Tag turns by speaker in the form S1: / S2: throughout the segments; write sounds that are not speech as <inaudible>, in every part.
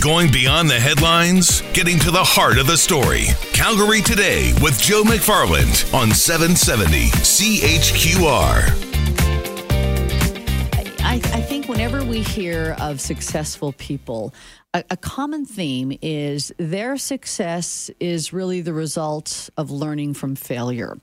S1: Going beyond the headlines, getting to the heart of the story. Calgary Today with Joe McFarland on 770 CHQR.
S2: I, I think whenever we hear of successful people, a, a common theme is their success is really the result of learning from failure.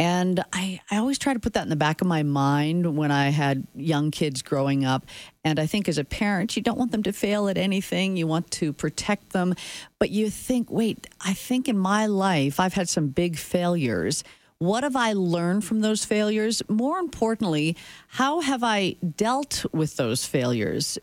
S2: And I, I always try to put that in the back of my mind when I had young kids growing up. And I think as a parent, you don't want them to fail at anything. You want to protect them. But you think, wait, I think in my life, I've had some big failures. What have I learned from those failures? More importantly, how have I dealt with those failures?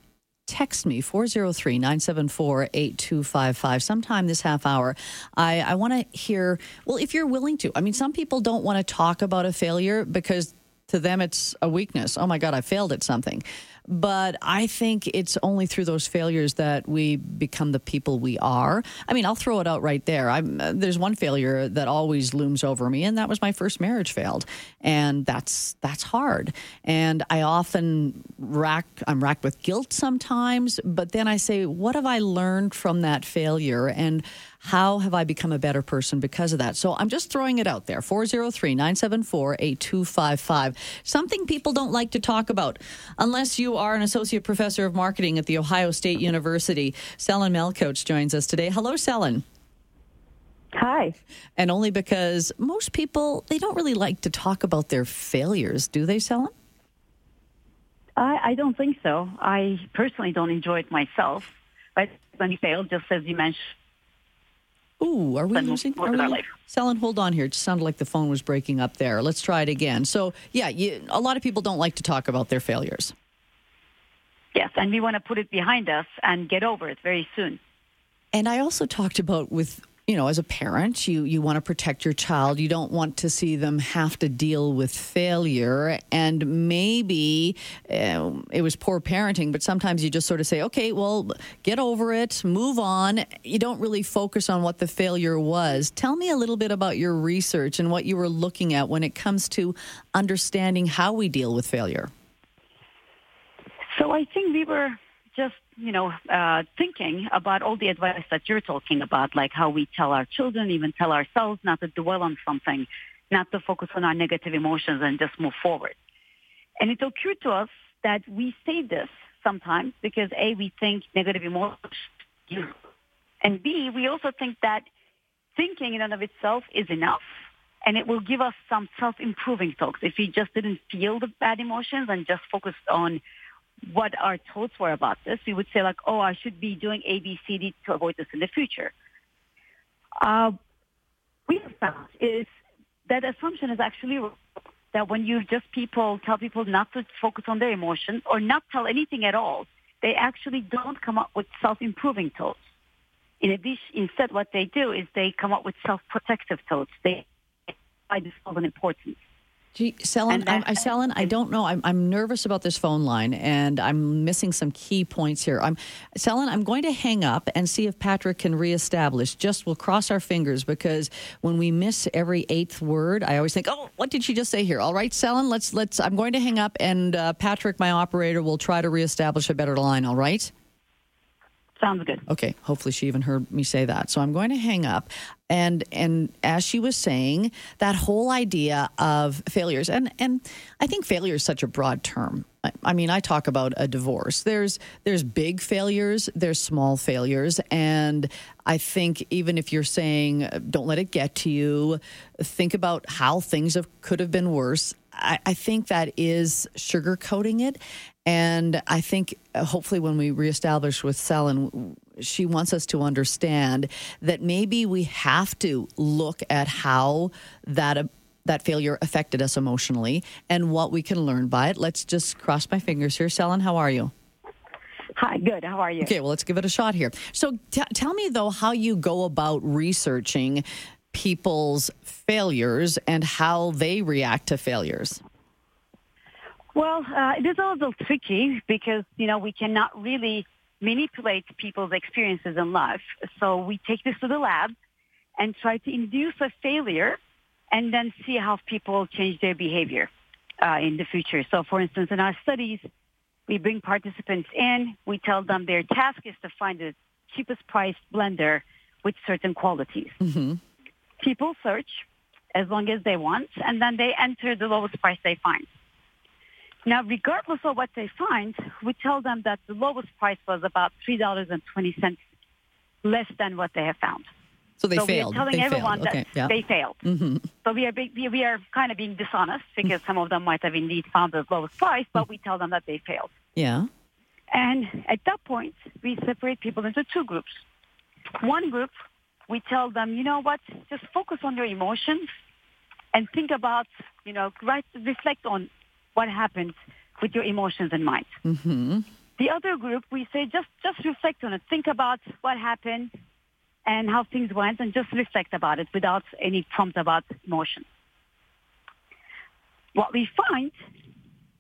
S2: Text me 403-974-8255 sometime this half hour i, I want to hear well if you're willing to. I mean some people don't want to talk about a failure because to them it's a weakness. Oh my god i failed at something but I think it's only through those failures that we become the people we are. I mean, I'll throw it out right there. I'm, uh, there's one failure that always looms over me, and that was my first marriage failed, and that's that's hard. And I often rack I'm racked with guilt sometimes, but then I say, what have I learned from that failure, and how have I become a better person because of that? So I'm just throwing it out there 403 974 8255. Something people don't like to talk about unless you are an associate professor of marketing at The Ohio State University. Selin Malkoc joins us today. Hello, Selin.
S3: Hi.
S2: And only because most people, they don't really like to talk about their failures, do they, Selin?
S3: I, I don't think so. I personally don't enjoy it myself. But when you fail, just as you mentioned,
S2: Ooh, are we losing? Are we, Selin, hold on here. It sounded like the phone was breaking up there. Let's try it again. So, yeah, you, a lot of people don't like to talk about their failures.
S3: Yes, and we want to put it behind us and get over it very soon.
S2: And I also talked about with you know, as a parent, you you want to protect your child. You don't want to see them have to deal with failure. And maybe uh, it was poor parenting, but sometimes you just sort of say, "Okay, well, get over it, move on." You don't really focus on what the failure was. Tell me a little bit about your research and what you were looking at when it comes to understanding how we deal with failure.
S3: So I think we were just, you know, uh, thinking about all the advice that you're talking about, like how we tell our children, even tell ourselves not to dwell on something, not to focus on our negative emotions and just move forward. And it occurred to us that we say this sometimes because A, we think negative emotions, and B, we also think that thinking in and of itself is enough and it will give us some self-improving talks if we just didn't feel the bad emotions and just focused on what our thoughts were about this, we would say like, oh, I should be doing A, B, C, D to avoid this in the future. Uh, we have found is that assumption is actually that when you just people tell people not to focus on their emotions or not tell anything at all, they actually don't come up with self-improving thoughts. In addition, instead, what they do is they come up with self-protective thoughts. They find this of an importance.
S2: Gee, Selin, I, I, Selin, I don't know. I'm, I'm nervous about this phone line, and I'm missing some key points here. I'm, Selin, I'm going to hang up and see if Patrick can reestablish. Just we'll cross our fingers because when we miss every eighth word, I always think, "Oh, what did she just say here?" All right, Selin, let's let's. I'm going to hang up, and uh, Patrick, my operator, will try to reestablish a better line. All right.
S3: Sounds good.
S2: Okay. Hopefully, she even heard me say that. So I'm going to hang up. And and as she was saying, that whole idea of failures, and and I think failure is such a broad term. I, mean, I talk about a divorce. There's there's big failures, there's small failures, and I think even if you're saying don't let it get to you, think about how things have, could have been worse. I, I think that is sugarcoating it. And I think uh, hopefully when we reestablish with Selin, she wants us to understand that maybe we have to look at how that. Uh, that failure affected us emotionally and what we can learn by it. Let's just cross my fingers here. Selin, how are you?
S3: Hi, good. How are you?
S2: Okay, well, let's give it a shot here. So, t- tell me, though, how you go about researching people's failures and how they react to failures.
S3: Well, uh, it is a little tricky because, you know, we cannot really manipulate people's experiences in life. So we take this to the lab and try to induce a failure and then see how people change their behavior uh, in the future. So, for instance, in our studies, we bring participants in. We tell them their task is to find the cheapest priced blender with certain qualities.
S2: Mm-hmm.
S3: People search as long as they want, and then they enter the lowest price they find. Now, regardless of what they find, we tell them that the lowest price was about $3.20 less than what they have found.
S2: So they
S3: so
S2: failed.
S3: we are telling
S2: they
S3: everyone
S2: failed.
S3: that
S2: Okay. Yeah.
S3: they failed.
S2: hmm
S3: So we are we we are kind of being dishonest because some of them might have indeed found the lowest price, but we tell them that they failed.
S2: Yeah.
S3: And at that point, we separate people into two groups. One group, we tell them, you know what, just focus on your emotions and think about, you know, right, reflect on what happens with your emotions and mind.
S2: hmm
S3: The other group, we say, just, just reflect on it. Think about what happened and how things went and just reflect about it without any prompt about emotion. What we find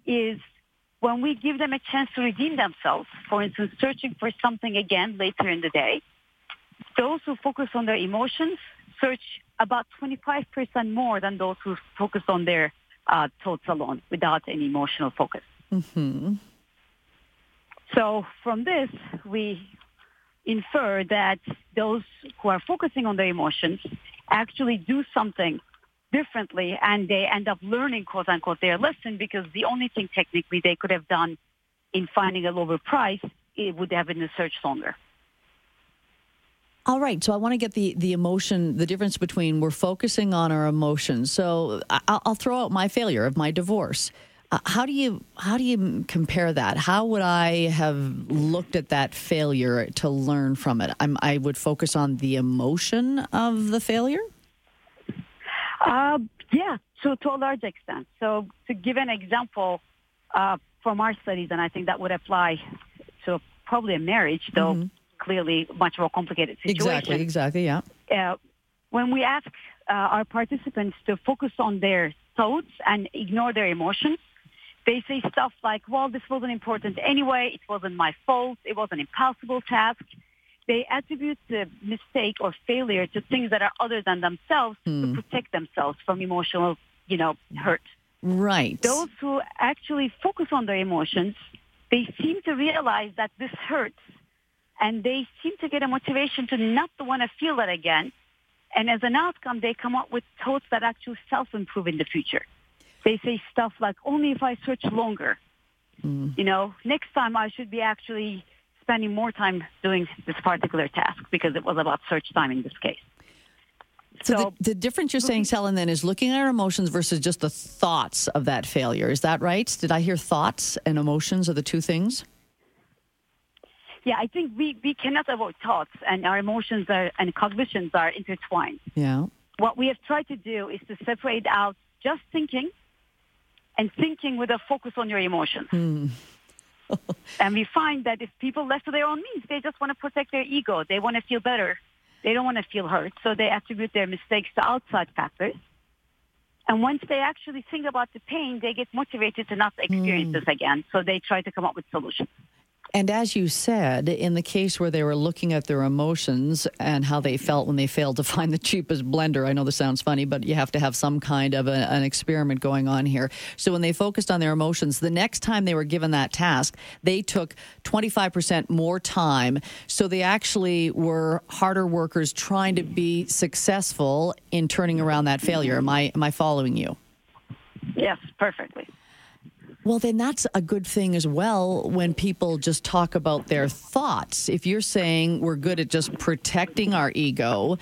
S3: is when we give them a chance to redeem themselves, for instance, searching for something again later in the day, those who focus on their emotions search about 25% more than those who focus on their uh, thoughts alone without any emotional focus.
S2: hmm
S3: So from this, we infer that those who are focusing on their emotions actually do something differently and they end up learning quote unquote their lesson because the only thing technically they could have done in finding a lower price it would have been to search longer.
S2: All right. So I want to get the the emotion, the difference between we're focusing on our emotions. So I- I'll, I'll throw out my failure of my divorce. Uh, how do you how do you compare that? How would I have looked at that failure to learn from it? I'm, I would focus on the emotion of the failure.
S3: Uh, yeah, so to a large extent. So to give an example uh, from our studies, and I think that would apply to probably a marriage, though clearly much more complicated situation.
S2: Exactly. Exactly. Yeah.
S3: uh, when we ask uh, our participants to focus on their thoughts and ignore their emotions, they say stuff like, well, this wasn't important anyway. It wasn't my fault. It was an impossible task. They attribute the mistake or failure to things that are other than themselves to protect themselves from emotional, you know, hurt.
S2: Right.
S3: Those who actually focus on their emotions, they seem to realize that this hurts and they seem to get a motivation to not want to feel that again. And as an outcome, they come up with thoughts that actually self-improve in the future. They say stuff like, only if I search longer. Mm. You know, next time I should be actually spending more time doing this particular task because it was about search time in this case.
S2: So,
S3: So-
S2: the, the difference you're saying, Selin, then is looking at our emotions versus just the thoughts of that failure. Is that right? Did I hear thoughts and emotions are the two things?
S3: Yeah, I think we, we cannot avoid thoughts and our emotions are, and cognitions are intertwined.
S2: Yeah.
S3: what we have tried to do is to separate out just thinking and thinking with a focus on your emotions. Hmm. <laughs> and we find that if people left to their own means, they just want to protect their ego. They want to feel better. They don't want to feel hurt. So they attribute their mistakes to outside factors. And once they actually think about the pain, they get motivated to not experience hmm. this again. So they try to come up with solutions.
S2: And as you said, in the case where they were looking at their emotions and how they felt when they failed to <laughs> find the cheapest blender, I know this sounds funny, but you have to have some kind of a, an experiment going on here. So when they focused on their emotions, the next time they were given that task, they took 25% more time. So they actually were harder workers trying to be successful in turning around that failure. Am I, am I following you?
S3: Yes, perfectly.
S2: Well, then that's a good thing as well when people just talk about their thoughts. If you're saying we're good at just protecting our ego,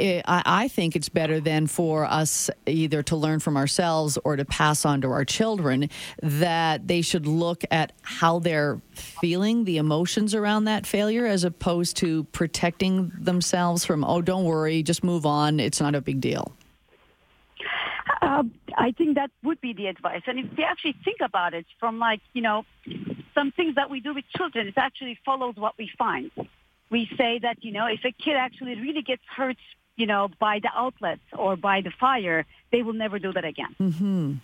S2: I think it's better then for us either to learn from ourselves or to pass on to our children that they should look at how they're feeling, the emotions around that failure, as opposed to protecting themselves from, oh, don't worry, just move on, it's not a big deal.
S3: Uh, I think that would be the advice. And if we actually think about it from like, you know, some things that we do with children, it actually follows what we find. We say that, you know, if a kid actually really gets hurt, you know, by the outlets or by the fire, they will never do that again. Mm-hmm.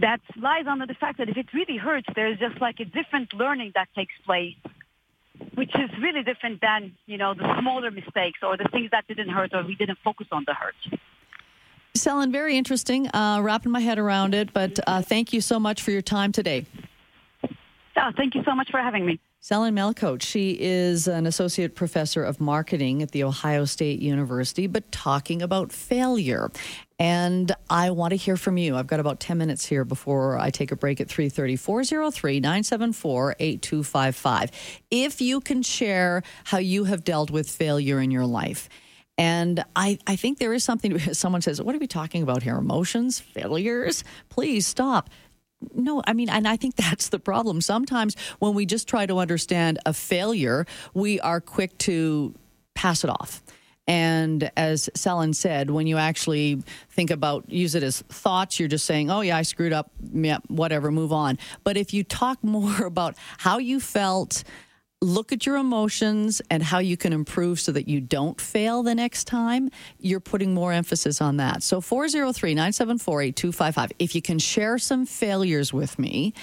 S3: That lies under the fact that if it really hurts, there's just like a different learning that takes place, which is really different than, you know, the smaller mistakes or the things that didn't hurt or we didn't focus on the hurt.
S2: Selin, very interesting. Uh, wrapping my head around it, but uh, thank you so much for your time today.
S3: Oh, thank you so much for having me.
S2: Selin Malkoc, she is an associate professor of marketing at the Ohio State University, but talking about failure. And I want to hear from you. I've got about 10 minutes here before I take a break at 3:30. 403-974-8255. If you can share how you have dealt with failure in your life. And I, I think there is something, <laughs> someone says, What are we talking about here? Emotions? Failures? Please stop no, I mean, and I think <laughs> that's the problem. Sometimes when we just try to understand a failure, we are quick to pass it off. And as Selin said, when you actually think about use it as thoughts, you're just saying, "Oh yeah, I screwed up. Yeah, whatever, move on." But if you talk <laughs> more about how you felt, look at your emotions and how you can improve so that you don't fail the next time, you're putting more emphasis on that. So 403 974 8255. If you can share some failures with me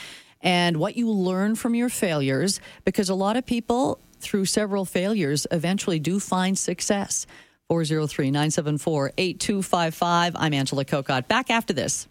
S2: and what you learn from your failures, because a lot of people through several failures eventually do find success. 403 974 8255. I'm Angela Kokott. Back after this.